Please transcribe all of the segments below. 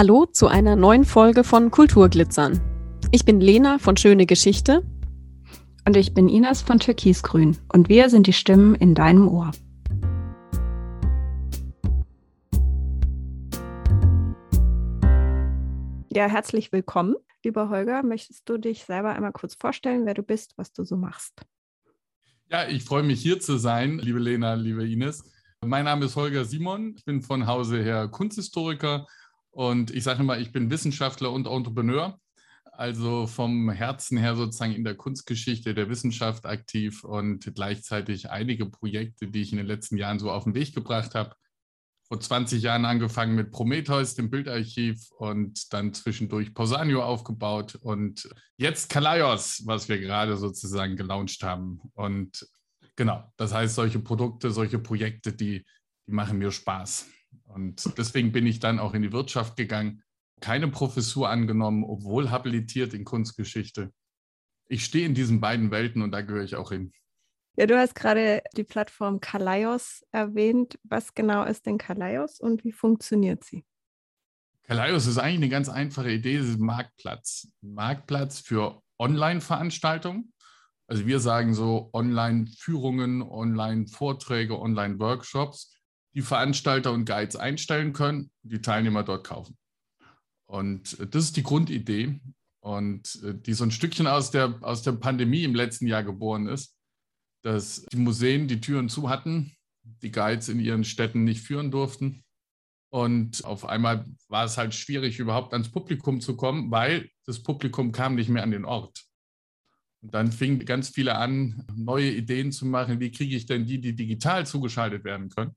Hallo zu einer neuen Folge von Kulturglitzern. Ich bin Lena von Schöne Geschichte. Und ich bin Ines von Türkisgrün. Und wir sind die Stimmen in deinem Ohr. Ja, herzlich willkommen. Lieber Holger, möchtest du dich selber einmal kurz vorstellen, wer du bist, was du so machst? Ja, ich freue mich hier zu sein, liebe Lena, liebe Ines. Mein Name ist Holger Simon. Ich bin von Hause her Kunsthistoriker und ich sage immer, ich bin Wissenschaftler und Entrepreneur, also vom Herzen her sozusagen in der Kunstgeschichte der Wissenschaft aktiv und gleichzeitig einige Projekte, die ich in den letzten Jahren so auf den Weg gebracht habe. Vor 20 Jahren angefangen mit Prometheus, dem Bildarchiv, und dann zwischendurch Pausanio aufgebaut und jetzt Kalaios, was wir gerade sozusagen gelauncht haben. Und genau, das heißt, solche Produkte, solche Projekte, die, die machen mir Spaß. Und deswegen bin ich dann auch in die Wirtschaft gegangen, keine Professur angenommen, obwohl habilitiert in Kunstgeschichte. Ich stehe in diesen beiden Welten und da gehöre ich auch hin. Ja, du hast gerade die Plattform Kalaios erwähnt. Was genau ist denn Kalaios und wie funktioniert sie? Kalaios ist eigentlich eine ganz einfache Idee. Es ist ein Marktplatz. Ein Marktplatz für Online-Veranstaltungen. Also wir sagen so Online-Führungen, Online-Vorträge, Online-Workshops die Veranstalter und Guides einstellen können, die Teilnehmer dort kaufen. Und äh, das ist die Grundidee und äh, die so ein Stückchen aus der, aus der Pandemie im letzten Jahr geboren ist, dass die Museen die Türen zu hatten, die Guides in ihren Städten nicht führen durften. Und auf einmal war es halt schwierig, überhaupt ans Publikum zu kommen, weil das Publikum kam nicht mehr an den Ort. Und dann fingen ganz viele an, neue Ideen zu machen. Wie kriege ich denn die, die digital zugeschaltet werden können?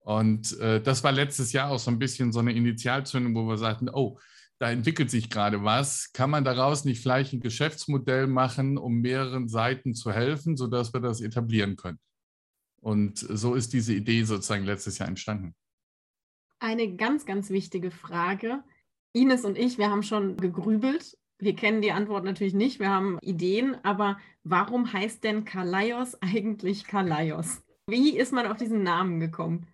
Und äh, das war letztes Jahr auch so ein bisschen so eine Initialzündung, wo wir sagten, oh, da entwickelt sich gerade was. Kann man daraus nicht vielleicht ein Geschäftsmodell machen, um mehreren Seiten zu helfen, sodass wir das etablieren können? Und so ist diese Idee sozusagen letztes Jahr entstanden. Eine ganz, ganz wichtige Frage. Ines und ich, wir haben schon gegrübelt. Wir kennen die Antwort natürlich nicht, wir haben Ideen, aber warum heißt denn Kalaios eigentlich Kalaios? Wie ist man auf diesen Namen gekommen?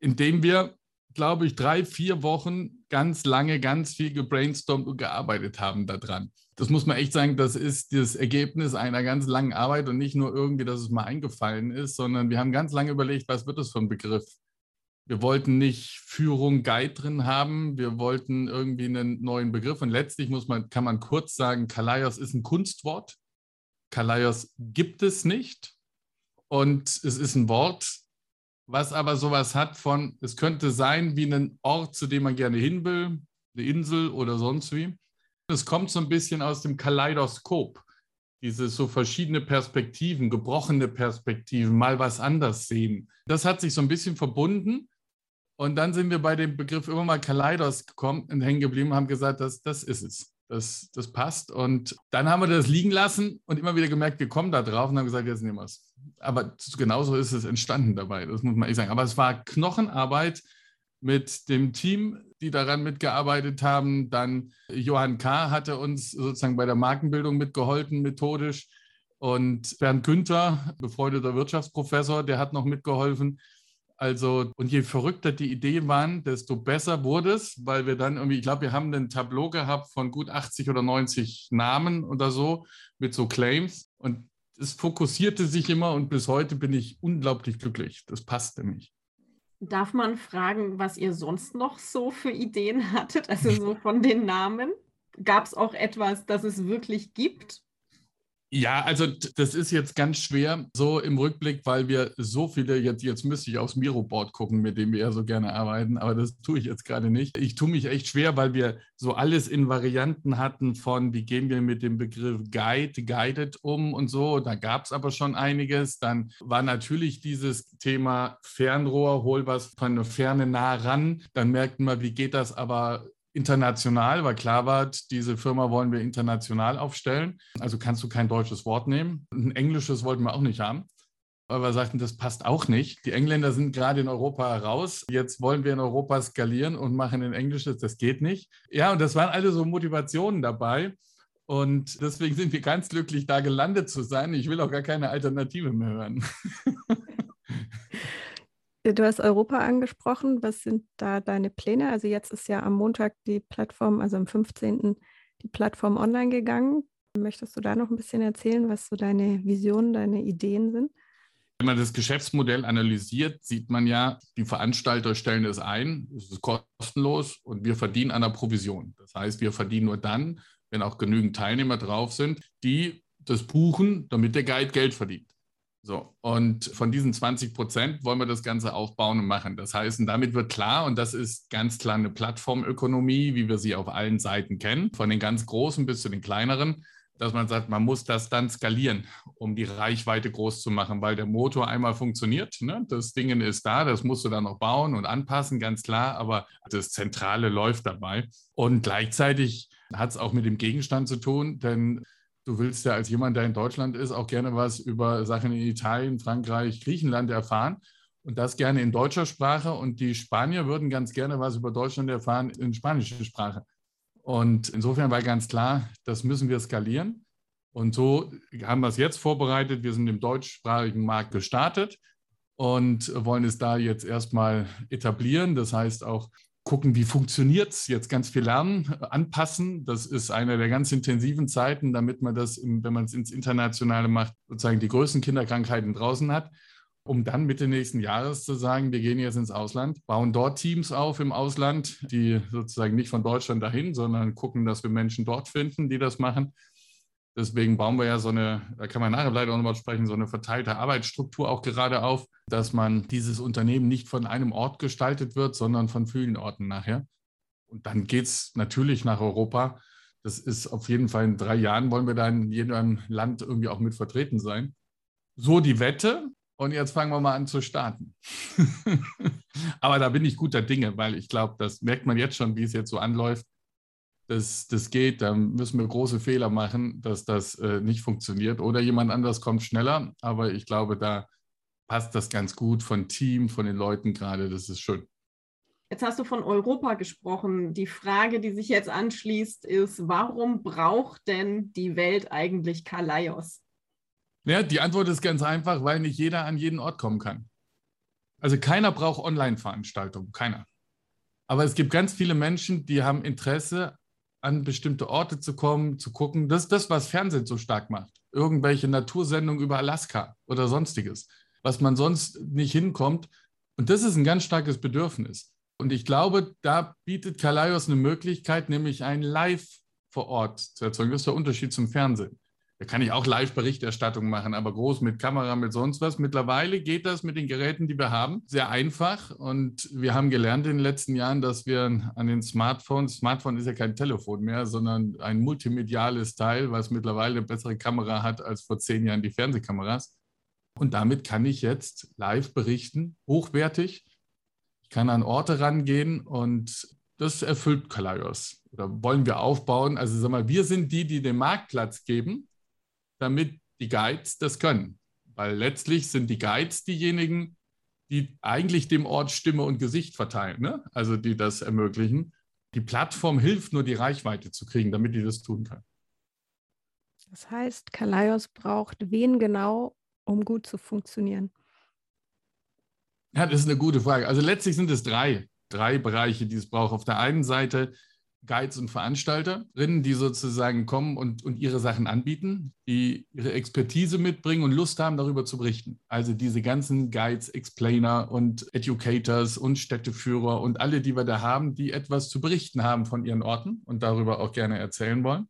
indem wir, glaube ich, drei, vier Wochen ganz lange, ganz viel gebrainstormt und gearbeitet haben daran. Das muss man echt sagen, das ist das Ergebnis einer ganz langen Arbeit und nicht nur irgendwie, dass es mal eingefallen ist, sondern wir haben ganz lange überlegt, was wird das für ein Begriff? Wir wollten nicht Führung, Guide drin haben, wir wollten irgendwie einen neuen Begriff und letztlich muss man, kann man kurz sagen, Kalaios ist ein Kunstwort. Kalaios gibt es nicht und es ist ein Wort, was aber sowas hat von, es könnte sein wie ein Ort, zu dem man gerne hin will, eine Insel oder sonst wie. Es kommt so ein bisschen aus dem Kaleidoskop, diese so verschiedene Perspektiven, gebrochene Perspektiven, mal was anders sehen. Das hat sich so ein bisschen verbunden. Und dann sind wir bei dem Begriff immer mal Kaleidos gekommen und hängen geblieben, haben gesagt, das, das ist es. Das, das passt. Und dann haben wir das liegen lassen und immer wieder gemerkt, wir kommen da drauf und haben gesagt, jetzt nehmen wir es aber genauso ist es entstanden dabei, das muss man echt sagen. Aber es war Knochenarbeit mit dem Team, die daran mitgearbeitet haben. Dann Johann K. hatte uns sozusagen bei der Markenbildung mitgeholfen, methodisch. Und Bernd Günther, befreundeter Wirtschaftsprofessor, der hat noch mitgeholfen. Also, und je verrückter die Ideen waren, desto besser wurde es, weil wir dann irgendwie, ich glaube, wir haben ein Tableau gehabt von gut 80 oder 90 Namen oder so mit so Claims. Und es fokussierte sich immer und bis heute bin ich unglaublich glücklich. Das passte mich. Darf man fragen, was ihr sonst noch so für Ideen hattet, also so von den Namen? Gab es auch etwas, das es wirklich gibt? Ja, also das ist jetzt ganz schwer, so im Rückblick, weil wir so viele, jetzt, jetzt müsste ich aufs Miro-Board gucken, mit dem wir ja so gerne arbeiten, aber das tue ich jetzt gerade nicht. Ich tue mich echt schwer, weil wir so alles in Varianten hatten von, wie gehen wir mit dem Begriff Guide, Guided um und so. Da gab es aber schon einiges. Dann war natürlich dieses Thema Fernrohr, hol was von der Ferne nah ran. Dann merkten wir, wie geht das aber international, weil klar war, diese Firma wollen wir international aufstellen. Also kannst du kein deutsches Wort nehmen. Ein englisches wollten wir auch nicht haben. aber wir sagten, das passt auch nicht. Die Engländer sind gerade in Europa raus. Jetzt wollen wir in Europa skalieren und machen in Englisch, das geht nicht. Ja, und das waren alle so Motivationen dabei. Und deswegen sind wir ganz glücklich, da gelandet zu sein. Ich will auch gar keine Alternative mehr hören. Du hast Europa angesprochen. Was sind da deine Pläne? Also jetzt ist ja am Montag die Plattform, also am 15. die Plattform online gegangen. Möchtest du da noch ein bisschen erzählen, was so deine Visionen, deine Ideen sind? Wenn man das Geschäftsmodell analysiert, sieht man ja, die Veranstalter stellen es ein, es ist kostenlos und wir verdienen an der Provision. Das heißt, wir verdienen nur dann, wenn auch genügend Teilnehmer drauf sind, die das buchen, damit der Guide Geld verdient. So, und von diesen 20 Prozent wollen wir das Ganze aufbauen und machen. Das heißt, und damit wird klar, und das ist ganz klar eine Plattformökonomie, wie wir sie auf allen Seiten kennen, von den ganz Großen bis zu den kleineren, dass man sagt, man muss das dann skalieren, um die Reichweite groß zu machen, weil der Motor einmal funktioniert. Ne? Das Ding ist da, das musst du dann noch bauen und anpassen, ganz klar, aber das Zentrale läuft dabei. Und gleichzeitig hat es auch mit dem Gegenstand zu tun, denn du willst ja als jemand, der in Deutschland ist, auch gerne was über Sachen in Italien, Frankreich, Griechenland erfahren. Und das gerne in deutscher Sprache. Und die Spanier würden ganz gerne was über Deutschland erfahren in spanischer Sprache. Und insofern war ganz klar, das müssen wir skalieren. Und so haben wir es jetzt vorbereitet. Wir sind im deutschsprachigen Markt gestartet und wollen es da jetzt erstmal etablieren. Das heißt auch gucken, wie funktioniert es, jetzt ganz viel lernen, anpassen. Das ist eine der ganz intensiven Zeiten, damit man das, wenn man es ins Internationale macht, sozusagen die größten Kinderkrankheiten draußen hat um dann Mitte nächsten Jahres zu sagen, wir gehen jetzt ins Ausland, bauen dort Teams auf im Ausland, die sozusagen nicht von Deutschland dahin, sondern gucken, dass wir Menschen dort finden, die das machen. Deswegen bauen wir ja so eine, da kann man nachher leider auch nochmal sprechen, so eine verteilte Arbeitsstruktur auch gerade auf, dass man dieses Unternehmen nicht von einem Ort gestaltet wird, sondern von vielen Orten nachher. Und dann geht es natürlich nach Europa. Das ist auf jeden Fall in drei Jahren, wollen wir da in jedem Land irgendwie auch mit vertreten sein. So die Wette. Und jetzt fangen wir mal an zu starten. Aber da bin ich guter Dinge, weil ich glaube, das merkt man jetzt schon, wie es jetzt so anläuft. Das, das geht, da müssen wir große Fehler machen, dass das äh, nicht funktioniert. Oder jemand anders kommt schneller. Aber ich glaube, da passt das ganz gut von Team, von den Leuten gerade. Das ist schön. Jetzt hast du von Europa gesprochen. Die Frage, die sich jetzt anschließt, ist, warum braucht denn die Welt eigentlich Kalaios? Ja, die Antwort ist ganz einfach, weil nicht jeder an jeden Ort kommen kann. Also keiner braucht Online-Veranstaltungen, keiner. Aber es gibt ganz viele Menschen, die haben Interesse, an bestimmte Orte zu kommen, zu gucken. Das ist das, was Fernsehen so stark macht. Irgendwelche Natursendungen über Alaska oder sonstiges, was man sonst nicht hinkommt. Und das ist ein ganz starkes Bedürfnis. Und ich glaube, da bietet Kalaios eine Möglichkeit, nämlich ein Live vor Ort zu erzeugen. Das ist der Unterschied zum Fernsehen. Da kann ich auch Live-Berichterstattung machen, aber groß mit Kamera, mit sonst was. Mittlerweile geht das mit den Geräten, die wir haben, sehr einfach. Und wir haben gelernt in den letzten Jahren, dass wir an den Smartphones, Smartphone ist ja kein Telefon mehr, sondern ein multimediales Teil, was mittlerweile eine bessere Kamera hat als vor zehn Jahren die Fernsehkameras. Und damit kann ich jetzt live berichten, hochwertig. Ich kann an Orte rangehen und das erfüllt Kalaios. Oder wollen wir aufbauen? Also sag mal, wir sind die, die den Marktplatz geben damit die Guides das können. Weil letztlich sind die Guides diejenigen, die eigentlich dem Ort Stimme und Gesicht verteilen, ne? also die das ermöglichen. Die Plattform hilft nur, die Reichweite zu kriegen, damit die das tun kann. Das heißt, Kalaios braucht wen genau, um gut zu funktionieren? Ja, das ist eine gute Frage. Also letztlich sind es drei, drei Bereiche, die es braucht. Auf der einen Seite Guides und Veranstalterinnen, die sozusagen kommen und, und ihre Sachen anbieten, die ihre Expertise mitbringen und Lust haben, darüber zu berichten. Also diese ganzen Guides, Explainer und Educators und Städteführer und alle, die wir da haben, die etwas zu berichten haben von ihren Orten und darüber auch gerne erzählen wollen.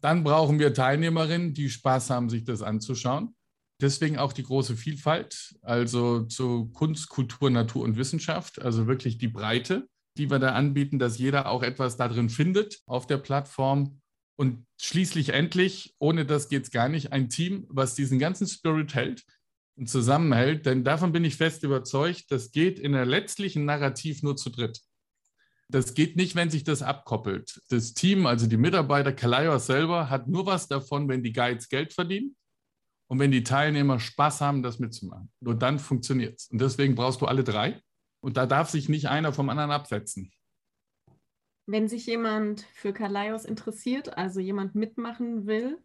Dann brauchen wir Teilnehmerinnen, die Spaß haben, sich das anzuschauen. Deswegen auch die große Vielfalt, also zu Kunst, Kultur, Natur und Wissenschaft, also wirklich die Breite die wir da anbieten, dass jeder auch etwas da drin findet auf der Plattform. Und schließlich endlich, ohne das geht es gar nicht, ein Team, was diesen ganzen Spirit hält und zusammenhält. Denn davon bin ich fest überzeugt, das geht in der letztlichen Narrativ nur zu dritt. Das geht nicht, wenn sich das abkoppelt. Das Team, also die Mitarbeiter, Kalaios selber, hat nur was davon, wenn die Guides Geld verdienen. und wenn die Teilnehmer Spaß haben, das mitzumachen. Nur dann funktioniert es. Und deswegen brauchst du alle drei. Und da darf sich nicht einer vom anderen absetzen. Wenn sich jemand für Kalaios interessiert, also jemand mitmachen will,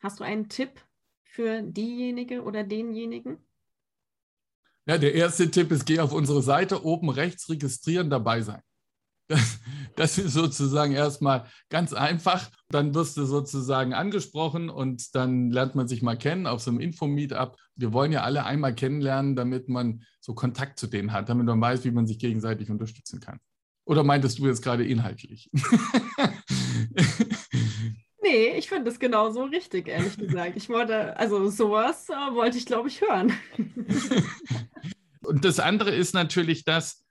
hast du einen Tipp für diejenige oder denjenigen? Ja, der erste Tipp ist, geh auf unsere Seite, oben rechts registrieren, dabei sein. Das, das ist sozusagen erstmal ganz einfach. Dann wirst du sozusagen angesprochen und dann lernt man sich mal kennen auf so einem Info-Meetup. Wir wollen ja alle einmal kennenlernen, damit man so Kontakt zu denen hat, damit man weiß, wie man sich gegenseitig unterstützen kann. Oder meintest du jetzt gerade inhaltlich? Nee, ich finde das genauso richtig, ehrlich gesagt. Ich wollte, also sowas äh, wollte ich, glaube ich, hören. Und das andere ist natürlich das,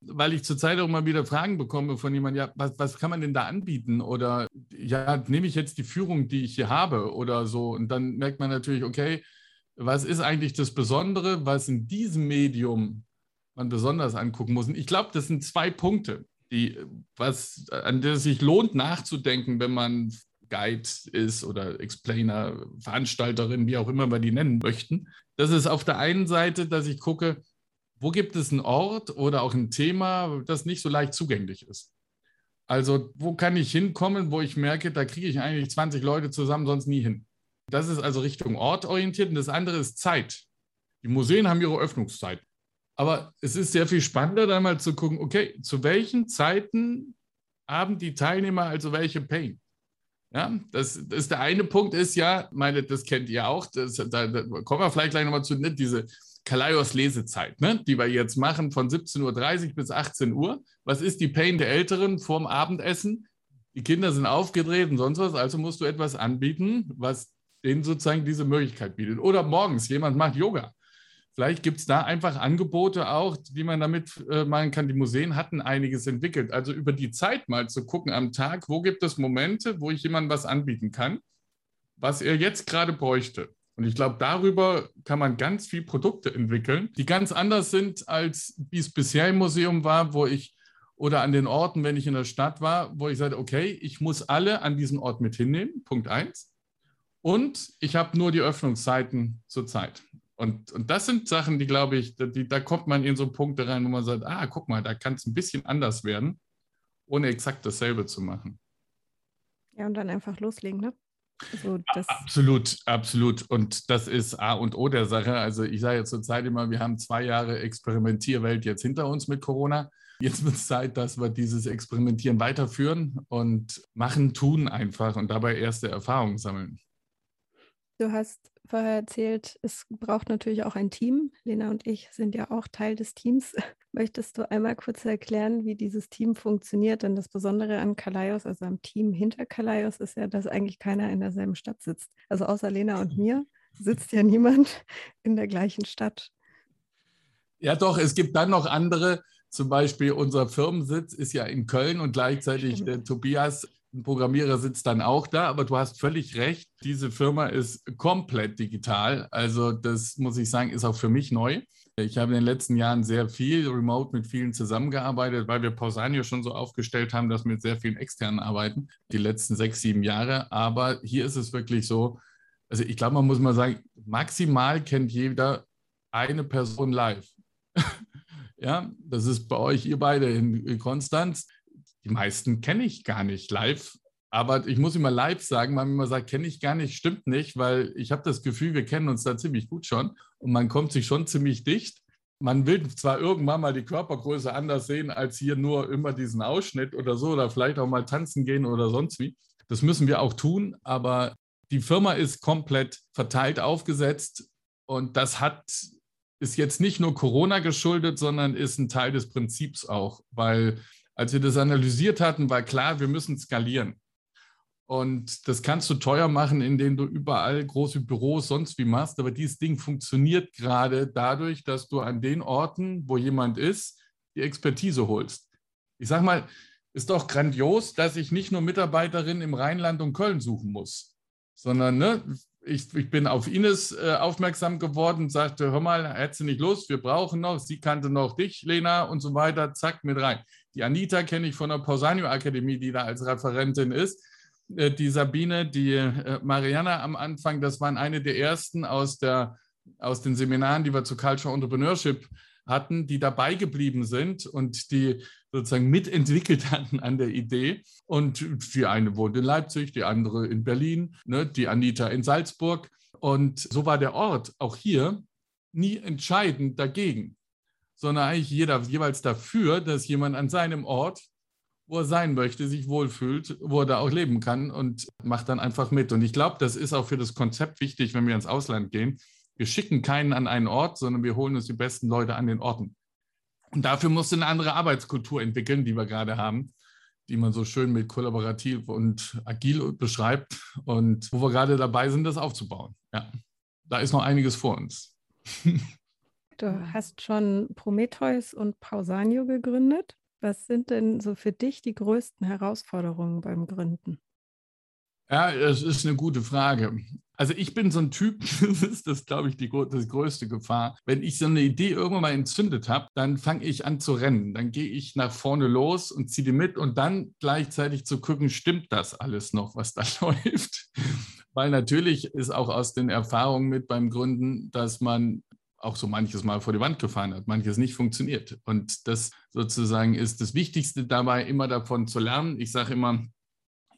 weil ich zurzeit auch mal wieder Fragen bekomme von jemandem, ja, was, was kann man denn da anbieten? Oder ja, nehme ich jetzt die Führung, die ich hier habe oder so? Und dann merkt man natürlich, okay, was ist eigentlich das Besondere, was in diesem Medium man besonders angucken muss? Und ich glaube, das sind zwei Punkte, die, was, an der es sich lohnt nachzudenken, wenn man Guide ist oder Explainer, Veranstalterin, wie auch immer wir die nennen möchten. Das ist auf der einen Seite, dass ich gucke, wo gibt es einen Ort oder auch ein Thema, das nicht so leicht zugänglich ist. Also wo kann ich hinkommen, wo ich merke, da kriege ich eigentlich 20 Leute zusammen, sonst nie hin. Das ist also Richtung Ort orientiert und das andere ist Zeit. Die Museen haben ihre Öffnungszeit. Aber es ist sehr viel spannender, dann mal zu gucken, okay, zu welchen Zeiten haben die Teilnehmer also welche Pain? Ja, das, das ist der eine Punkt ist ja, meine, das kennt ihr auch, das, da, da, kommen wir vielleicht gleich nochmal zu, ne, diese Kalaios Lesezeit, ne, die wir jetzt machen von 17.30 Uhr bis 18 Uhr. Was ist die Pain der Älteren vorm Abendessen? Die Kinder sind aufgedreht und sonst was, also musst du etwas anbieten, was denen sozusagen diese Möglichkeit bietet. Oder morgens, jemand macht Yoga. Vielleicht gibt es da einfach Angebote auch, die man damit äh, machen kann. Die Museen hatten einiges entwickelt. Also über die Zeit mal zu gucken am Tag, wo gibt es Momente, wo ich jemandem was anbieten kann, was er jetzt gerade bräuchte. Und ich glaube, darüber kann man ganz viel Produkte entwickeln, die ganz anders sind, als wie es bisher im Museum war, wo ich oder an den Orten, wenn ich in der Stadt war, wo ich sage, okay, ich muss alle an diesen Ort mit hinnehmen, Punkt eins. Und ich habe nur die Öffnungszeiten zur Zeit. Und, und das sind Sachen, die, glaube ich, die, da kommt man in so Punkte rein, wo man sagt, ah, guck mal, da kann es ein bisschen anders werden, ohne exakt dasselbe zu machen. Ja, und dann einfach loslegen, ne? Also absolut, absolut. Und das ist A und O der Sache. Also ich sage jetzt zur Zeit immer, wir haben zwei Jahre Experimentierwelt jetzt hinter uns mit Corona. Jetzt wird es Zeit, dass wir dieses Experimentieren weiterführen und machen, tun einfach und dabei erste Erfahrungen sammeln. Du hast vorher erzählt, es braucht natürlich auch ein Team. Lena und ich sind ja auch Teil des Teams. Möchtest du einmal kurz erklären, wie dieses Team funktioniert? Denn das Besondere an Kalaios, also am Team hinter Kalaios, ist ja, dass eigentlich keiner in derselben Stadt sitzt. Also außer Lena und mir sitzt ja niemand in der gleichen Stadt. Ja, doch, es gibt dann noch andere. Zum Beispiel unser Firmensitz ist ja in Köln und gleichzeitig Stimmt. der Tobias ein Programmierer sitzt dann auch da, aber du hast völlig recht. Diese Firma ist komplett digital. Also das muss ich sagen, ist auch für mich neu. Ich habe in den letzten Jahren sehr viel remote mit vielen zusammengearbeitet, weil wir Pausanio schon so aufgestellt haben, dass wir mit sehr vielen externen arbeiten, die letzten sechs, sieben Jahre. Aber hier ist es wirklich so, also ich glaube, man muss mal sagen, maximal kennt jeder eine Person live. ja, das ist bei euch, ihr beide in Konstanz die meisten kenne ich gar nicht live. Aber ich muss immer live sagen, weil man immer sagt, kenne ich gar nicht, stimmt nicht, weil ich habe das Gefühl, wir kennen uns da ziemlich gut schon und man kommt sich schon ziemlich dicht. Man will zwar irgendwann mal die Körpergröße anders sehen, als hier nur immer diesen Ausschnitt oder so, oder vielleicht auch mal tanzen gehen oder sonst wie. Das müssen wir auch tun, aber die Firma ist komplett verteilt aufgesetzt und das hat ist jetzt nicht nur Corona geschuldet, sondern ist ein Teil des Prinzips auch, weil als wir das analysiert hatten, war klar, wir müssen skalieren. Und das kannst du teuer machen, indem du überall große Büros sonst wie machst. Aber dieses Ding funktioniert gerade dadurch, dass du an den Orten, wo jemand ist, die Expertise holst. Ich sag mal, ist doch grandios, dass ich nicht nur Mitarbeiterinnen im Rheinland und Köln suchen muss, sondern ne, ich, ich, bin auf Ines äh, aufmerksam geworden, sagte, hör mal, hättest du nicht Lust, wir brauchen noch, sie kannte noch dich, Lena und so weiter, zack, mit rein. Die Anita kenne ich von der Pausanio Akademie, die da als Referentin ist. äh, die Sabine, die äh, Mariana am Anfang, das waren eine der ersten aus, der, aus den Seminaren, die wir zu Culture Entrepreneurship hatten, die dabei geblieben sind und die sozusagen mitentwickelt hatten an der Idee. Und die eine wohnt in Leipzig, die andere in Berlin, ne, die Anita in Salzburg. Und so war der Ort auch hier nie entscheidend dagegen, sondern eigentlich jeder jeweils dafür, dass jemand an seinem Ort, wo er sein möchte, sich wohlfühlt, wo er da auch leben kann und macht dann einfach mit. Und ich glaube, das ist auch für das Konzept wichtig, wenn wir ins Ausland gehen. Wir schicken keinen an einen Ort, sondern wir holen uns die besten Leute an den Orten. Und dafür musst du eine andere Arbeitskultur entwickeln, die wir gerade haben, die man so schön mit kollaborativ und agil beschreibt und wo wir gerade dabei sind, das aufzubauen. Ja, da ist noch einiges vor uns. Du hast schon Prometheus und Pausanio gegründet. Was sind denn so für dich die größten Herausforderungen beim Gründen? Ja, das ist eine gute Frage. Also ich bin so ein Typ, das ist das, glaube ich, die, die größte Gefahr. Wenn ich so eine Idee irgendwann mal entzündet habe, dann fange ich an zu rennen. Dann gehe ich nach vorne los und ziehe die mit und dann gleichzeitig zu gucken, stimmt das alles noch, was da läuft? Weil natürlich ist auch aus den Erfahrungen mit beim Gründen, dass man auch so manches Mal vor die Wand gefahren hat, manches nicht funktioniert. Und das sozusagen ist das Wichtigste dabei, immer davon zu lernen. Ich sage immer,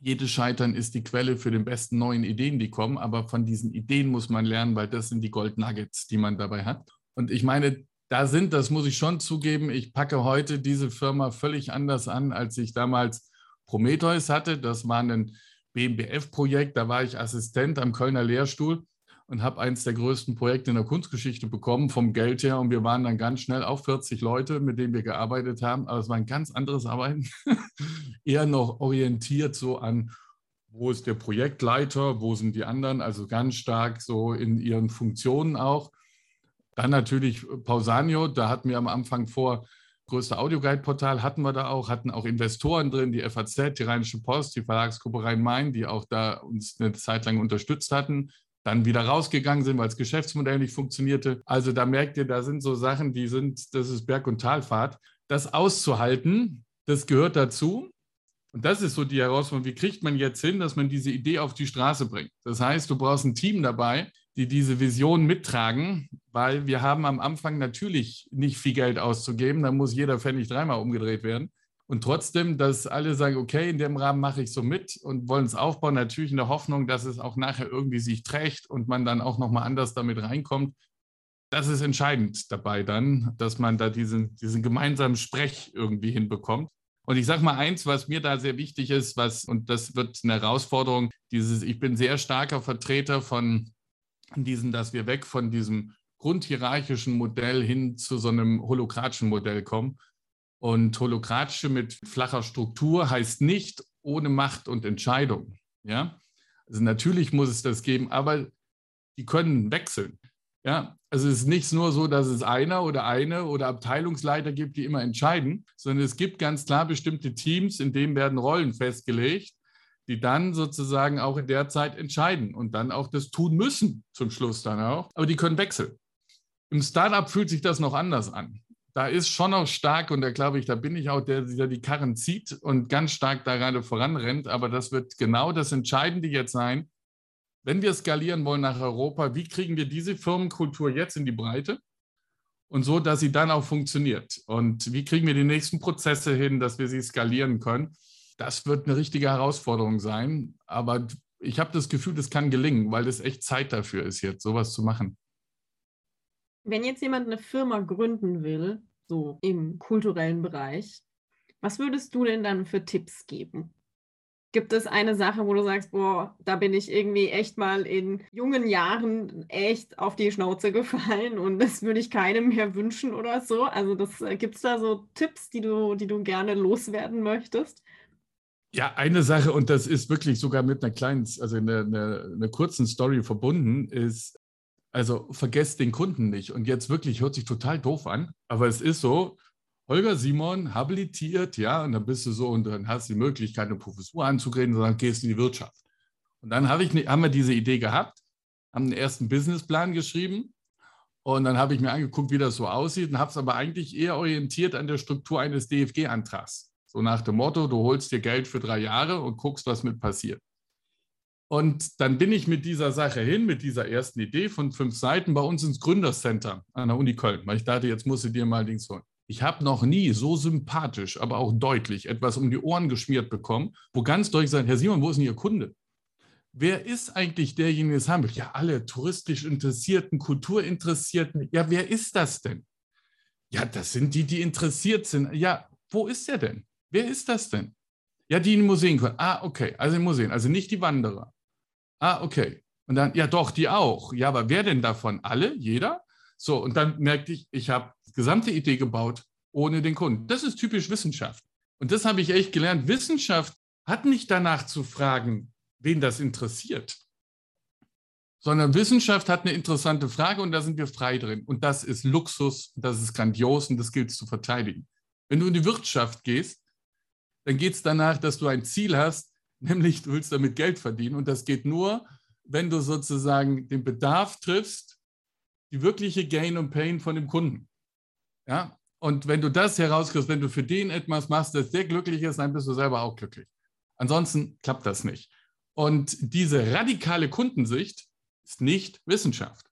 jedes Scheitern ist die Quelle für den besten neuen Ideen, die kommen. Aber von diesen Ideen muss man lernen, weil das sind die Gold Nuggets, die man dabei hat. Und ich meine, da sind, das muss ich schon zugeben, ich packe heute diese Firma völlig anders an, als ich damals Prometheus hatte. Das war ein BMBF-Projekt, da war ich Assistent am Kölner Lehrstuhl und habe eins der größten Projekte in der Kunstgeschichte bekommen vom Geld her. Und wir waren dann ganz schnell auf 40 Leute, mit denen wir gearbeitet haben. Aber es war ein ganz anderes Arbeiten. Eher noch orientiert so an, wo ist der Projektleiter, wo sind die anderen, also ganz stark so in ihren Funktionen auch. Dann natürlich Pausanio, da hatten wir am Anfang vor, größte Audioguide-Portal hatten wir da auch, hatten auch Investoren drin, die FAZ, die Rheinische Post, die Verlagsgruppe Rhein-Main, die auch da uns eine Zeit lang unterstützt hatten dann wieder rausgegangen sind, weil das Geschäftsmodell nicht funktionierte. Also da merkt ihr, da sind so Sachen, die sind, das ist Berg- und Talfahrt. Das auszuhalten, das gehört dazu. Und das ist so die Herausforderung. Wie kriegt man jetzt hin, dass man diese Idee auf die Straße bringt? Das heißt, du brauchst ein Team dabei, die diese Vision mittragen, weil wir haben am Anfang natürlich nicht viel Geld auszugeben. Da muss jeder Pfennig dreimal umgedreht werden. Und trotzdem, dass alle sagen, okay, in dem Rahmen mache ich so mit und wollen es aufbauen, natürlich in der Hoffnung, dass es auch nachher irgendwie sich trägt und man dann auch nochmal anders damit reinkommt. Das ist entscheidend dabei dann, dass man da diesen, diesen gemeinsamen Sprech irgendwie hinbekommt. Und ich sage mal eins, was mir da sehr wichtig ist, was, und das wird eine Herausforderung, dieses, ich bin sehr starker Vertreter von diesen, dass wir weg von diesem grundhierarchischen Modell hin zu so einem holokratischen Modell kommen und holokratische mit flacher Struktur heißt nicht ohne Macht und Entscheidung. Ja? Also natürlich muss es das geben, aber die können wechseln. Ja? Also es ist nicht nur so, dass es einer oder eine oder Abteilungsleiter gibt, die immer entscheiden, sondern es gibt ganz klar bestimmte Teams, in denen werden Rollen festgelegt, die dann sozusagen auch in der Zeit entscheiden und dann auch das tun müssen, zum Schluss dann auch. Aber die können wechseln. Im Startup fühlt sich das noch anders an da ist schon auch stark, und da glaube ich, da bin ich auch der, der die Karren zieht und ganz stark da gerade voranrennt. Aber das wird genau das Entscheidende jetzt sein. Wenn wir skalieren wollen nach Europa, wie kriegen wir diese Firmenkultur jetzt in die Breite? Und so, dass sie dann auch funktioniert. Und wie kriegen wir die nächsten Prozesse hin, dass wir sie skalieren können? Das wird eine richtige Herausforderung sein. Aber ich habe das Gefühl, das kann gelingen, weil es echt Zeit dafür ist, jetzt sowas zu machen. Wenn jetzt jemand eine Firma gründen will, so im kulturellen Bereich, was würdest du denn dann für Tipps geben? Gibt es eine Sache, wo du sagst, boah, da bin ich irgendwie echt mal in jungen Jahren echt auf die Schnauze gefallen und das würde ich keinem mehr wünschen oder so? Also das äh, gibt es da so Tipps, die du, die du gerne loswerden möchtest? Ja, eine Sache, und das ist wirklich sogar mit einer kleinen, also einer, einer, einer kurzen Story verbunden, ist, also vergesst den Kunden nicht. Und jetzt wirklich hört sich total doof an, aber es ist so, Holger Simon habilitiert, ja, und dann bist du so und dann hast du die Möglichkeit, eine Professur anzugehen und dann gehst in die Wirtschaft. Und dann hab ich, haben wir diese Idee gehabt, haben einen ersten Businessplan geschrieben und dann habe ich mir angeguckt, wie das so aussieht und habe es aber eigentlich eher orientiert an der Struktur eines DFG-Antrags. So nach dem Motto, du holst dir Geld für drei Jahre und guckst, was mit passiert. Und dann bin ich mit dieser Sache hin, mit dieser ersten Idee von fünf Seiten bei uns ins Gründercenter an der Uni Köln, weil ich dachte, jetzt muss ich dir mal Dings holen. Ich habe noch nie so sympathisch, aber auch deutlich etwas um die Ohren geschmiert bekommen, wo ganz deutlich sagt, Herr Simon, wo ist denn Ihr Kunde? Wer ist eigentlich derjenige, der es haben will? Ja, alle touristisch Interessierten, Kulturinteressierten. Ja, wer ist das denn? Ja, das sind die, die interessiert sind. Ja, wo ist er denn? Wer ist das denn? Ja, die in Museen kommen. Ah, okay, also in Museen, also nicht die Wanderer. Ah, okay. Und dann, ja doch, die auch. Ja, aber wer denn davon? Alle? Jeder? So, und dann merkte ich, ich habe die gesamte Idee gebaut ohne den Kunden. Das ist typisch Wissenschaft. Und das habe ich echt gelernt. Wissenschaft hat nicht danach zu fragen, wen das interessiert, sondern Wissenschaft hat eine interessante Frage und da sind wir frei drin. Und das ist Luxus, das ist grandios und das gilt zu verteidigen. Wenn du in die Wirtschaft gehst, dann geht es danach, dass du ein Ziel hast, nämlich du willst damit Geld verdienen. Und das geht nur, wenn du sozusagen den Bedarf triffst, die wirkliche Gain und Pain von dem Kunden. Ja? Und wenn du das herauskriegst, wenn du für den etwas machst, das sehr glücklich ist, dann bist du selber auch glücklich. Ansonsten klappt das nicht. Und diese radikale Kundensicht ist nicht Wissenschaft.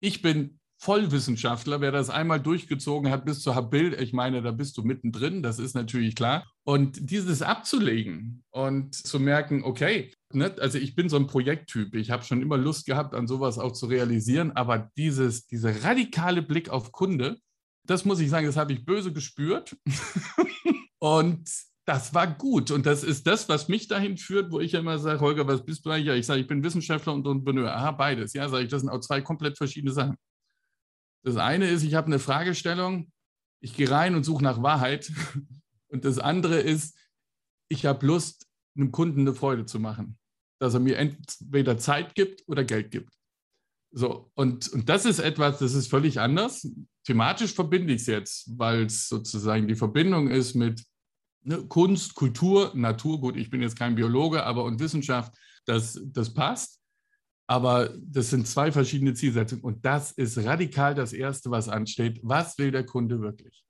Ich bin Vollwissenschaftler. Wer das einmal durchgezogen hat bis zur Habil, ich meine, da bist du mittendrin, das ist natürlich klar. Und dieses abzulegen und zu merken, okay, ne, also ich bin so ein Projekttyp, ich habe schon immer Lust gehabt, an sowas auch zu realisieren, aber dieses, dieser radikale Blick auf Kunde, das muss ich sagen, das habe ich böse gespürt. und das war gut. Und das ist das, was mich dahin führt, wo ich ja immer sage, Holger, was bist du eigentlich? Ich sage, ich bin Wissenschaftler und Entrepreneur. Aha, beides. Ja, sage ich, das sind auch zwei komplett verschiedene Sachen. Das eine ist, ich habe eine Fragestellung, ich gehe rein und suche nach Wahrheit. Und das andere ist, ich habe Lust, einem Kunden eine Freude zu machen, dass er mir entweder Zeit gibt oder Geld gibt. So, und, und das ist etwas, das ist völlig anders. Thematisch verbinde ich es jetzt, weil es sozusagen die Verbindung ist mit ne, Kunst, Kultur, Natur. Gut, ich bin jetzt kein Biologe, aber und Wissenschaft, das, das passt. Aber das sind zwei verschiedene Zielsetzungen. Und das ist radikal das Erste, was ansteht. Was will der Kunde wirklich?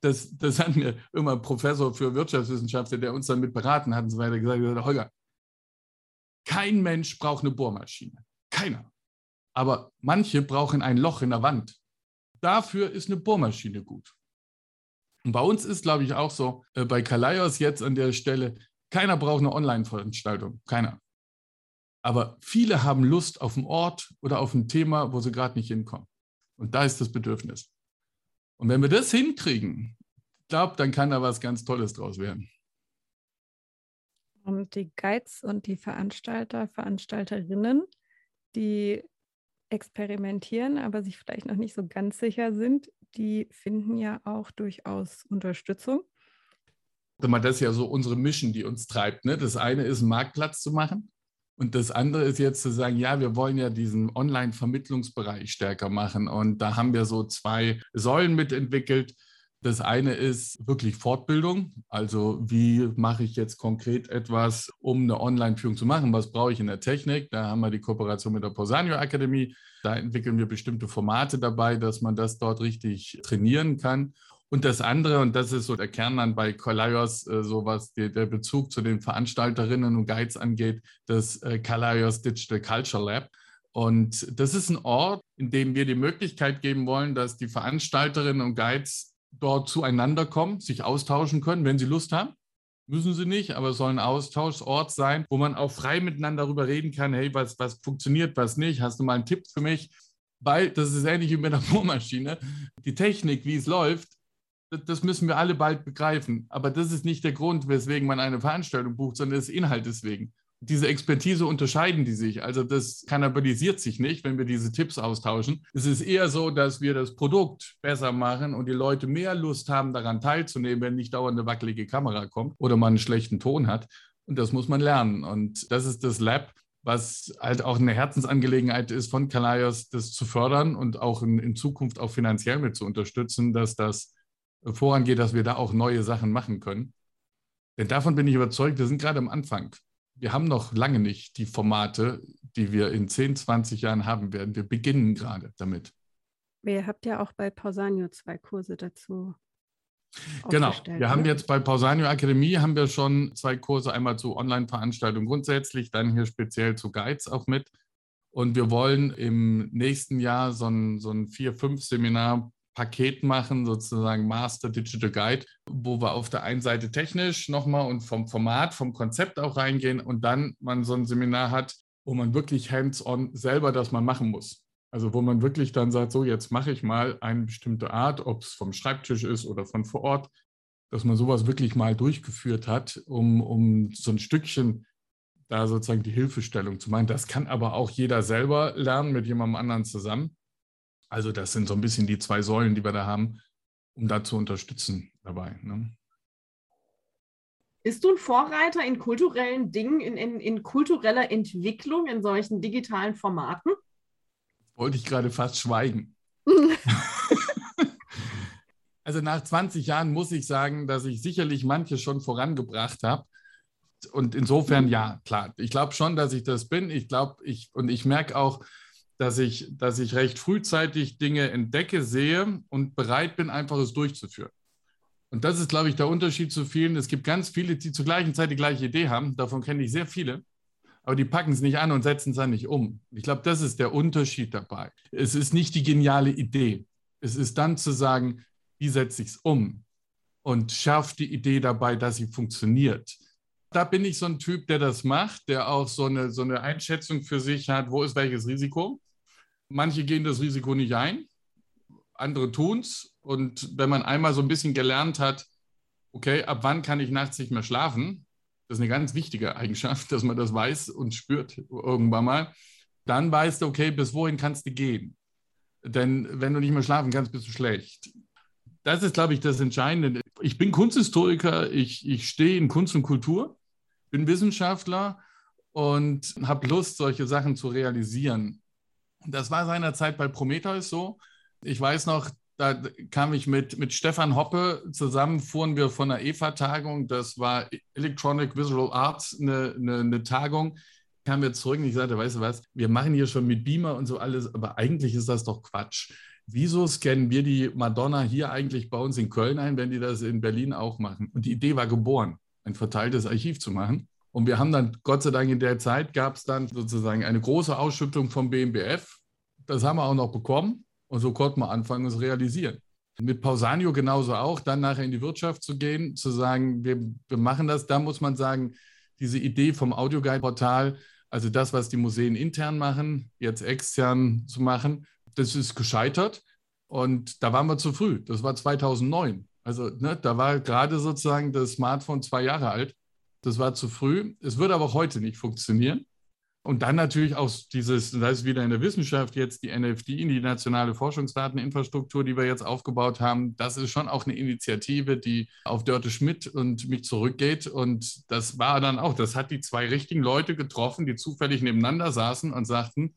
Das, das hat mir immer ein Professor für Wirtschaftswissenschaft, der uns dann mit beraten hat und so weiter gesagt, Holger, kein Mensch braucht eine Bohrmaschine. Keiner. Aber manche brauchen ein Loch in der Wand. Dafür ist eine Bohrmaschine gut. Und bei uns ist, glaube ich, auch so, äh, bei Kalaios jetzt an der Stelle, keiner braucht eine Online-Veranstaltung. Keiner. Aber viele haben Lust auf einen Ort oder auf ein Thema, wo sie gerade nicht hinkommen. Und da ist das Bedürfnis. Und wenn wir das hinkriegen, ich glaube, dann kann da was ganz Tolles draus werden. Und die Guides und die Veranstalter, Veranstalterinnen, die experimentieren, aber sich vielleicht noch nicht so ganz sicher sind, die finden ja auch durchaus Unterstützung. Das ist ja so unsere Mission, die uns treibt. Ne? Das eine ist, einen Marktplatz zu machen. Und das andere ist jetzt zu sagen, ja, wir wollen ja diesen Online-Vermittlungsbereich stärker machen. Und da haben wir so zwei Säulen mitentwickelt. Das eine ist wirklich Fortbildung. Also wie mache ich jetzt konkret etwas, um eine Online-Führung zu machen? Was brauche ich in der Technik? Da haben wir die Kooperation mit der Posanio Akademie. Da entwickeln wir bestimmte Formate dabei, dass man das dort richtig trainieren kann. Und das andere, und das ist so der Kern dann bei Kalaios, äh, so was die, der Bezug zu den Veranstalterinnen und Guides angeht, das äh, Kalaios Digital Culture Lab. Und das ist ein Ort, in dem wir die Möglichkeit geben wollen, dass die Veranstalterinnen und Guides dort zueinander kommen, sich austauschen können, wenn sie Lust haben. Müssen sie nicht, aber es soll ein Austauschort sein, wo man auch frei miteinander darüber reden kann, hey, was, was funktioniert, was nicht, hast du mal einen Tipp für mich? Weil das ist ähnlich wie mit einer Bohrmaschine. Die Technik, wie es läuft, das müssen wir alle bald begreifen. Aber das ist nicht der Grund, weswegen man eine Veranstaltung bucht, sondern das Inhalt deswegen. Diese Expertise unterscheiden die sich. Also das kannibalisiert sich nicht, wenn wir diese Tipps austauschen. Es ist eher so, dass wir das Produkt besser machen und die Leute mehr Lust haben, daran teilzunehmen, wenn nicht dauernd eine wackelige Kamera kommt oder man einen schlechten Ton hat. Und das muss man lernen. Und das ist das Lab, was halt auch eine Herzensangelegenheit ist von Kalaios, das zu fördern und auch in, in Zukunft auch finanziell mit zu unterstützen, dass das vorangeht, dass wir da auch neue Sachen machen können. Denn davon bin ich überzeugt, wir sind gerade am Anfang. Wir haben noch lange nicht die Formate, die wir in 10, 20 Jahren haben werden. Wir beginnen gerade damit. Ihr habt ja auch bei Pausanio zwei Kurse dazu. Genau. Wir haben jetzt bei Pausanio Akademie haben wir schon zwei Kurse, einmal zu Online-Veranstaltungen grundsätzlich, dann hier speziell zu Guides auch mit. Und wir wollen im nächsten Jahr so ein, so ein vier, fünf Seminar Paket machen, sozusagen Master Digital Guide, wo wir auf der einen Seite technisch nochmal und vom Format, vom Konzept auch reingehen und dann man so ein Seminar hat, wo man wirklich hands-on selber das mal machen muss. Also wo man wirklich dann sagt, so jetzt mache ich mal eine bestimmte Art, ob es vom Schreibtisch ist oder von vor Ort, dass man sowas wirklich mal durchgeführt hat, um, um so ein Stückchen da sozusagen die Hilfestellung zu machen. Das kann aber auch jeder selber lernen mit jemandem anderen zusammen. Also das sind so ein bisschen die zwei Säulen, die wir da haben, um da zu unterstützen dabei. Ne? Bist du ein Vorreiter in kulturellen Dingen, in, in, in kultureller Entwicklung in solchen digitalen Formaten? wollte ich gerade fast schweigen. also nach 20 Jahren muss ich sagen, dass ich sicherlich manche schon vorangebracht habe. Und insofern, ja, klar, ich glaube schon, dass ich das bin. Ich glaube, ich, und ich merke auch, dass ich, dass ich recht frühzeitig Dinge entdecke, sehe und bereit bin, einfach es durchzuführen. Und das ist, glaube ich, der Unterschied zu vielen. Es gibt ganz viele, die zur gleichen Zeit die gleiche Idee haben. Davon kenne ich sehr viele aber die packen es nicht an und setzen es dann nicht um. Ich glaube, das ist der Unterschied dabei. Es ist nicht die geniale Idee. Es ist dann zu sagen, wie setze ich es um und schärft die Idee dabei, dass sie funktioniert. Da bin ich so ein Typ, der das macht, der auch so eine, so eine Einschätzung für sich hat, wo ist welches Risiko. Manche gehen das Risiko nicht ein, andere tun es. Und wenn man einmal so ein bisschen gelernt hat, okay, ab wann kann ich nachts nicht mehr schlafen, das ist eine ganz wichtige Eigenschaft, dass man das weiß und spürt irgendwann mal. Dann weißt du, okay, bis wohin kannst du gehen? Denn wenn du nicht mehr schlafen kannst, bist du schlecht. Das ist, glaube ich, das Entscheidende. Ich bin Kunsthistoriker, ich, ich stehe in Kunst und Kultur, bin Wissenschaftler und habe Lust, solche Sachen zu realisieren. Das war seinerzeit bei Prometheus so. Ich weiß noch, da kam ich mit, mit Stefan Hoppe zusammen, fuhren wir von der EFA-Tagung, das war Electronic Visual Arts, eine, eine, eine Tagung, kamen wir zurück und ich sagte, weißt du was, wir machen hier schon mit Beamer und so alles, aber eigentlich ist das doch Quatsch. Wieso scannen wir die Madonna hier eigentlich bei uns in Köln ein, wenn die das in Berlin auch machen? Und die Idee war geboren, ein verteiltes Archiv zu machen. Und wir haben dann, Gott sei Dank in der Zeit, gab es dann sozusagen eine große Ausschüttung vom BMBF. Das haben wir auch noch bekommen. Und so konnte man anfangen, es realisieren. Mit Pausanio genauso auch, dann nachher in die Wirtschaft zu gehen, zu sagen, wir, wir machen das. Da muss man sagen, diese Idee vom Audioguide-Portal, also das, was die Museen intern machen, jetzt extern zu machen, das ist gescheitert. Und da waren wir zu früh. Das war 2009. Also ne, da war gerade sozusagen das Smartphone zwei Jahre alt. Das war zu früh. Es wird aber auch heute nicht funktionieren. Und dann natürlich auch dieses, das ist wieder in der Wissenschaft jetzt die NFD, die nationale Forschungsdateninfrastruktur, die wir jetzt aufgebaut haben. Das ist schon auch eine Initiative, die auf Dörte Schmidt und mich zurückgeht. Und das war dann auch, das hat die zwei richtigen Leute getroffen, die zufällig nebeneinander saßen und sagten,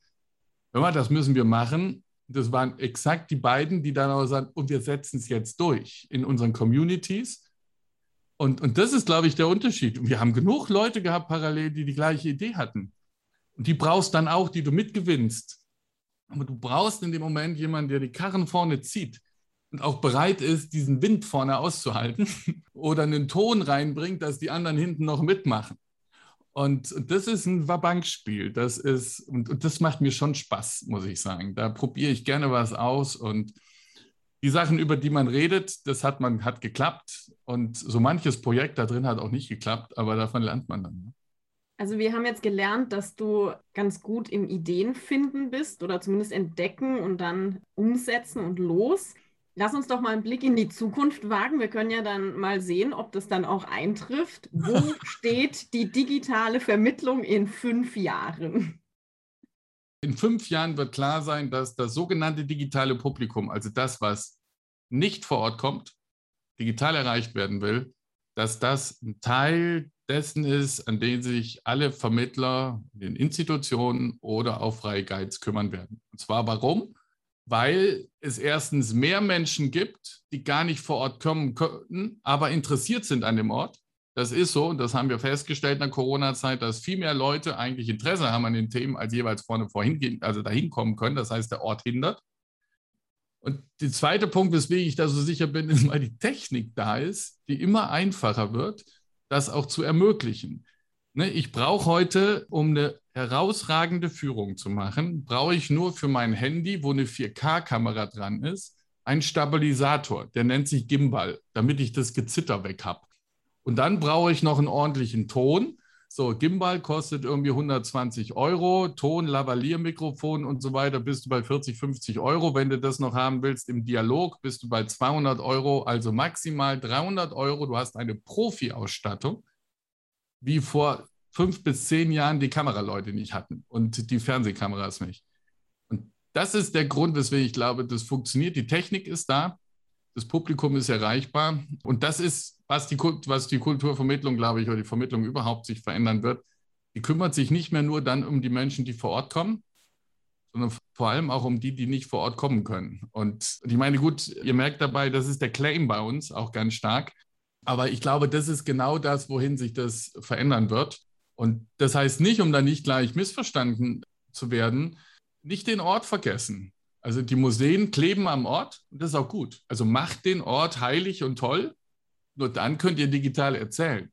hör mal, das müssen wir machen. Das waren exakt die beiden, die dann aber sagen, und wir setzen es jetzt durch in unseren Communities. Und, und das ist, glaube ich, der Unterschied. Und wir haben genug Leute gehabt parallel, die die gleiche Idee hatten. Und die brauchst dann auch, die du mitgewinnst. Aber du brauchst in dem Moment jemanden, der die Karren vorne zieht und auch bereit ist, diesen Wind vorne auszuhalten oder einen Ton reinbringt, dass die anderen hinten noch mitmachen. Und das ist ein Wabankspiel. Das ist, und, und das macht mir schon Spaß, muss ich sagen. Da probiere ich gerne was aus und die Sachen, über die man redet, das hat man hat geklappt. Und so manches Projekt da drin hat auch nicht geklappt, aber davon lernt man dann. Ne? Also wir haben jetzt gelernt, dass du ganz gut im Ideenfinden bist oder zumindest entdecken und dann umsetzen und los. Lass uns doch mal einen Blick in die Zukunft wagen. Wir können ja dann mal sehen, ob das dann auch eintrifft. Wo steht die digitale Vermittlung in fünf Jahren? In fünf Jahren wird klar sein, dass das sogenannte digitale Publikum, also das, was nicht vor Ort kommt, digital erreicht werden will, dass das ein Teil dessen ist, an den sich alle Vermittler in den Institutionen oder auch freie Guides kümmern werden. Und zwar warum? Weil es erstens mehr Menschen gibt, die gar nicht vor Ort kommen könnten, aber interessiert sind an dem Ort. Das ist so, und das haben wir festgestellt in der Corona-Zeit, dass viel mehr Leute eigentlich Interesse haben an den Themen, als jeweils vorne vorhin, also dahin kommen können. Das heißt, der Ort hindert. Und der zweite Punkt, weswegen ich da so sicher bin, ist, weil die Technik da ist, die immer einfacher wird, das auch zu ermöglichen. Ne, ich brauche heute, um eine herausragende Führung zu machen, brauche ich nur für mein Handy, wo eine 4K-Kamera dran ist, einen Stabilisator. Der nennt sich Gimbal, damit ich das Gezitter weg habe. Und dann brauche ich noch einen ordentlichen Ton. So, Gimbal kostet irgendwie 120 Euro, Ton, Lavalier-Mikrofon und so weiter, bist du bei 40, 50 Euro. Wenn du das noch haben willst im Dialog, bist du bei 200 Euro, also maximal 300 Euro. Du hast eine Profi-Ausstattung, wie vor fünf bis zehn Jahren die Kameraleute nicht hatten und die Fernsehkameras nicht. Und das ist der Grund, weswegen ich glaube, das funktioniert. Die Technik ist da, das Publikum ist erreichbar und das ist, was die, was die Kulturvermittlung, glaube ich, oder die Vermittlung überhaupt sich verändern wird. Die kümmert sich nicht mehr nur dann um die Menschen, die vor Ort kommen, sondern vor allem auch um die, die nicht vor Ort kommen können. Und ich meine, gut, ihr merkt dabei, das ist der Claim bei uns auch ganz stark. Aber ich glaube, das ist genau das, wohin sich das verändern wird. Und das heißt nicht, um da nicht gleich missverstanden zu werden, nicht den Ort vergessen. Also die Museen kleben am Ort und das ist auch gut. Also macht den Ort heilig und toll, nur dann könnt ihr digital erzählen.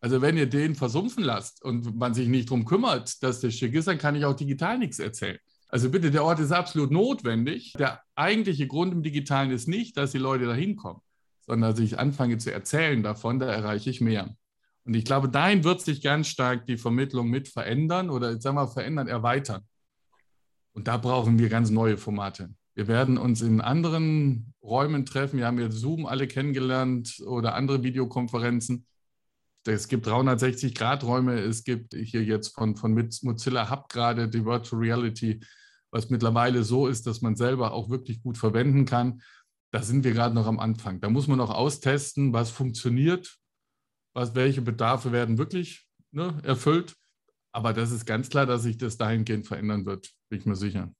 Also wenn ihr den versumpfen lasst und man sich nicht darum kümmert, dass der schick ist, dann kann ich auch digital nichts erzählen. Also bitte, der Ort ist absolut notwendig. Der eigentliche Grund im Digitalen ist nicht, dass die Leute da hinkommen, sondern dass ich anfange zu erzählen davon, da erreiche ich mehr. Und ich glaube, dahin wird sich ganz stark die Vermittlung mit verändern oder, sagen wir verändern, erweitern. Und da brauchen wir ganz neue Formate. Wir werden uns in anderen Räumen treffen. Wir haben jetzt Zoom alle kennengelernt oder andere Videokonferenzen. Es gibt 360-Grad-Räume. Es gibt hier jetzt von, von Mozilla Hub gerade die Virtual Reality, was mittlerweile so ist, dass man selber auch wirklich gut verwenden kann. Da sind wir gerade noch am Anfang. Da muss man noch austesten, was funktioniert, was, welche Bedarfe werden wirklich ne, erfüllt. Aber das ist ganz klar, dass sich das dahingehend verändern wird, bin ich mir sicher.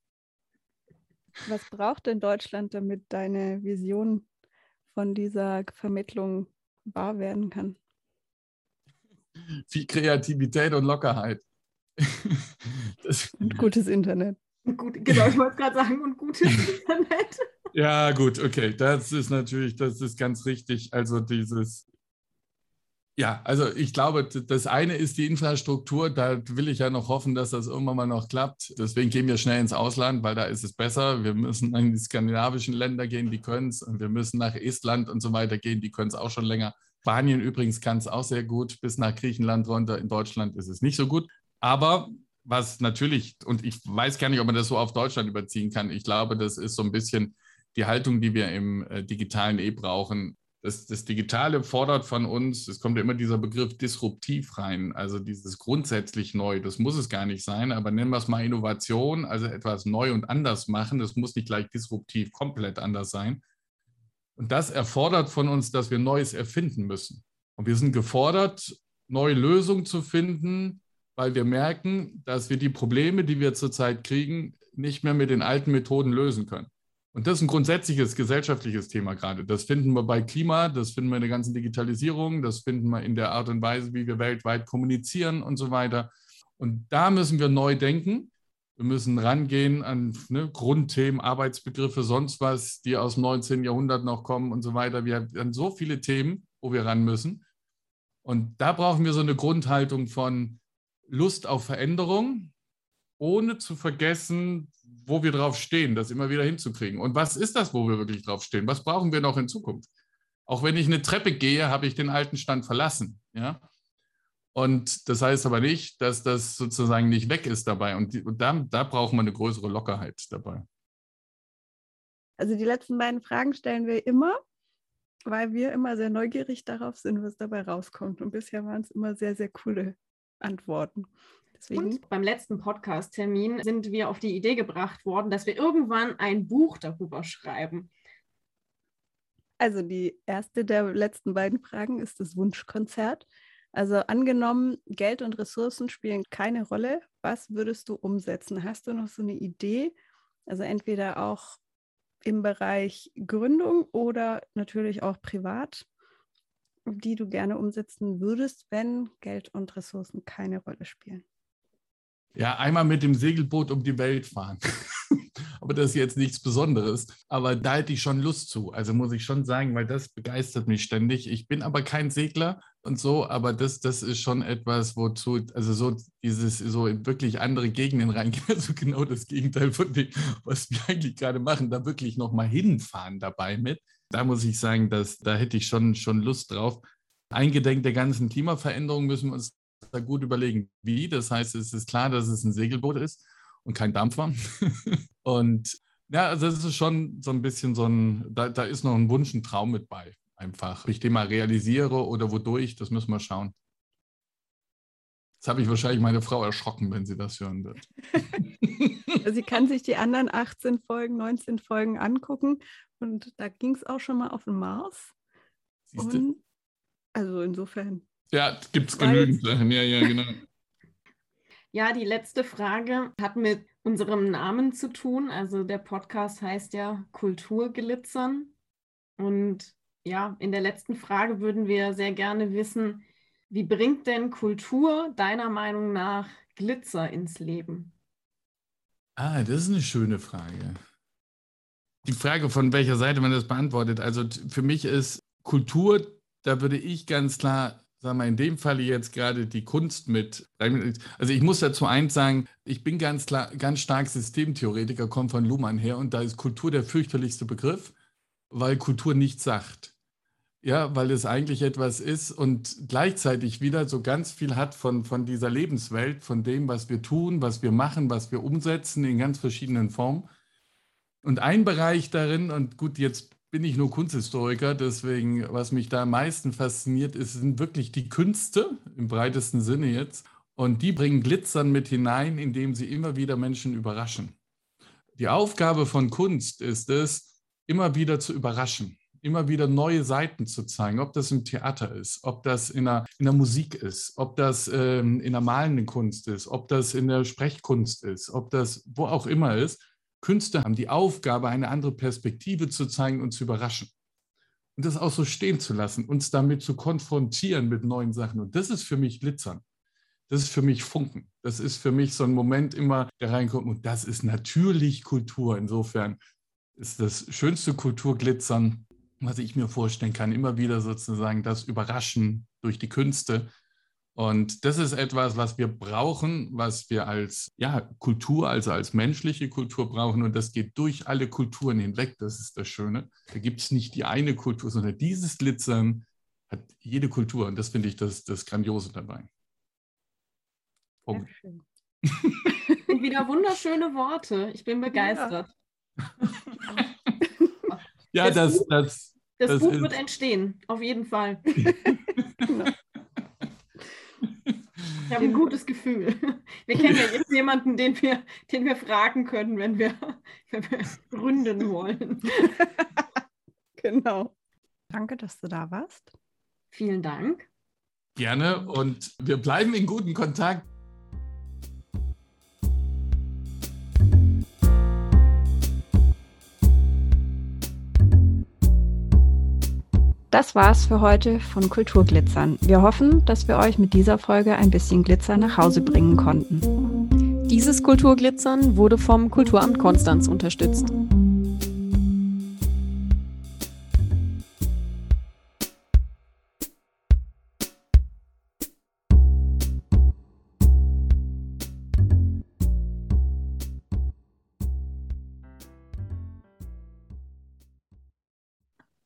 Was braucht denn Deutschland, damit deine Vision von dieser Vermittlung wahr werden kann? Viel Kreativität und Lockerheit. Das, und gutes Internet. Gut, genau, ich wollte gerade sagen, und gutes Internet. Ja, gut, okay. Das ist natürlich, das ist ganz richtig. Also dieses, ja, also ich glaube, das eine ist die Infrastruktur. Da will ich ja noch hoffen, dass das irgendwann mal noch klappt. Deswegen gehen wir schnell ins Ausland, weil da ist es besser. Wir müssen in die skandinavischen Länder gehen, die können es. Und wir müssen nach Estland und so weiter gehen, die können es auch schon länger. Spanien übrigens kann es auch sehr gut, bis nach Griechenland runter. In Deutschland ist es nicht so gut. Aber was natürlich, und ich weiß gar nicht, ob man das so auf Deutschland überziehen kann. Ich glaube, das ist so ein bisschen die Haltung, die wir im äh, digitalen eh brauchen das, das Digitale fordert von uns, es kommt ja immer dieser Begriff disruptiv rein, also dieses grundsätzlich neu, das muss es gar nicht sein, aber nennen wir es mal Innovation, also etwas neu und anders machen, das muss nicht gleich disruptiv komplett anders sein. Und das erfordert von uns, dass wir Neues erfinden müssen. Und wir sind gefordert, neue Lösungen zu finden, weil wir merken, dass wir die Probleme, die wir zurzeit kriegen, nicht mehr mit den alten Methoden lösen können. Und das ist ein grundsätzliches gesellschaftliches Thema gerade. Das finden wir bei Klima, das finden wir in der ganzen Digitalisierung, das finden wir in der Art und Weise, wie wir weltweit kommunizieren und so weiter. Und da müssen wir neu denken. Wir müssen rangehen an ne, Grundthemen, Arbeitsbegriffe, sonst was, die aus dem 19. Jahrhundert noch kommen und so weiter. Wir haben so viele Themen, wo wir ran müssen. Und da brauchen wir so eine Grundhaltung von Lust auf Veränderung, ohne zu vergessen, wo wir drauf stehen, das immer wieder hinzukriegen. Und was ist das, wo wir wirklich drauf stehen? Was brauchen wir noch in Zukunft? Auch wenn ich eine Treppe gehe, habe ich den alten Stand verlassen. Ja? Und das heißt aber nicht, dass das sozusagen nicht weg ist dabei. Und, die, und da, da braucht man eine größere Lockerheit dabei. Also die letzten beiden Fragen stellen wir immer, weil wir immer sehr neugierig darauf sind, was dabei rauskommt. Und bisher waren es immer sehr, sehr coole Antworten. Deswegen. Und beim letzten Podcast-Termin sind wir auf die Idee gebracht worden, dass wir irgendwann ein Buch darüber schreiben. Also die erste der letzten beiden Fragen ist das Wunschkonzert. Also angenommen, Geld und Ressourcen spielen keine Rolle. Was würdest du umsetzen? Hast du noch so eine Idee? Also entweder auch im Bereich Gründung oder natürlich auch privat, die du gerne umsetzen würdest, wenn Geld und Ressourcen keine Rolle spielen. Ja, einmal mit dem Segelboot um die Welt fahren. aber das ist jetzt nichts Besonderes. Aber da hätte ich schon Lust zu. Also muss ich schon sagen, weil das begeistert mich ständig. Ich bin aber kein Segler und so, aber das, das ist schon etwas, wozu, also so dieses, so in wirklich andere Gegenden reingehen, also genau das Gegenteil von dem, was wir eigentlich gerade machen, da wirklich nochmal hinfahren dabei mit. Da muss ich sagen, dass, da hätte ich schon, schon Lust drauf. Eingedenk der ganzen Klimaveränderung müssen wir uns da gut überlegen, wie. Das heißt, es ist klar, dass es ein Segelboot ist und kein Dampfer. und ja, also das ist schon so ein bisschen so ein, da, da ist noch ein Wunsch, ein Traum mit bei, einfach. Ob ich den mal realisiere oder wodurch, das müssen wir schauen. Jetzt habe ich wahrscheinlich meine Frau erschrocken, wenn sie das hören wird. sie kann sich die anderen 18 Folgen, 19 Folgen angucken und da ging es auch schon mal auf den Mars. Und, also insofern. Ja, gibt es genügend Sachen, ja, ja, genau. Ja, die letzte Frage hat mit unserem Namen zu tun. Also der Podcast heißt ja Kulturglitzern. Und ja, in der letzten Frage würden wir sehr gerne wissen, wie bringt denn Kultur deiner Meinung nach Glitzer ins Leben? Ah, das ist eine schöne Frage. Die Frage, von welcher Seite man das beantwortet. Also für mich ist Kultur, da würde ich ganz klar sagen wir in dem Falle jetzt gerade die Kunst mit. Also ich muss dazu eins sagen, ich bin ganz klar, ganz stark Systemtheoretiker, komme von Luhmann her und da ist Kultur der fürchterlichste Begriff, weil Kultur nichts sagt. Ja, weil es eigentlich etwas ist und gleichzeitig wieder so ganz viel hat von, von dieser Lebenswelt, von dem, was wir tun, was wir machen, was wir umsetzen in ganz verschiedenen Formen. Und ein Bereich darin, und gut, jetzt bin ich nur Kunsthistoriker, deswegen, was mich da am meisten fasziniert, ist, sind wirklich die Künste im breitesten Sinne jetzt. Und die bringen Glitzern mit hinein, indem sie immer wieder Menschen überraschen. Die Aufgabe von Kunst ist es, immer wieder zu überraschen, immer wieder neue Seiten zu zeigen, ob das im Theater ist, ob das in der, in der Musik ist, ob das ähm, in der malenden Kunst ist, ob das in der Sprechkunst ist, ob das wo auch immer ist. Künstler haben die Aufgabe, eine andere Perspektive zu zeigen und zu überraschen. Und das auch so stehen zu lassen, uns damit zu konfrontieren mit neuen Sachen. Und das ist für mich Glitzern. Das ist für mich Funken. Das ist für mich so ein Moment immer, der reinkommt. Und das ist natürlich Kultur. Insofern ist das schönste Kulturglitzern, was ich mir vorstellen kann, immer wieder sozusagen das Überraschen durch die Künste und das ist etwas, was wir brauchen, was wir als ja, Kultur, also als menschliche Kultur brauchen. Und das geht durch alle Kulturen hinweg. Das ist das Schöne. Da gibt es nicht die eine Kultur, sondern dieses Glitzern hat jede Kultur. Und das finde ich das, das Grandiose dabei. Punkt. Und wieder wunderschöne Worte. Ich bin begeistert. Ja, das, das, das, das, das Buch ist... wird entstehen, auf jeden Fall. Ich habe ein gutes Gefühl. Wir kennen ja jetzt jemanden, den wir, den wir fragen können, wenn wir, wenn wir gründen wollen. Genau. Danke, dass du da warst. Vielen Dank. Gerne und wir bleiben in guten Kontakt. Das war's für heute von Kulturglitzern. Wir hoffen, dass wir euch mit dieser Folge ein bisschen Glitzer nach Hause bringen konnten. Dieses Kulturglitzern wurde vom Kulturamt Konstanz unterstützt.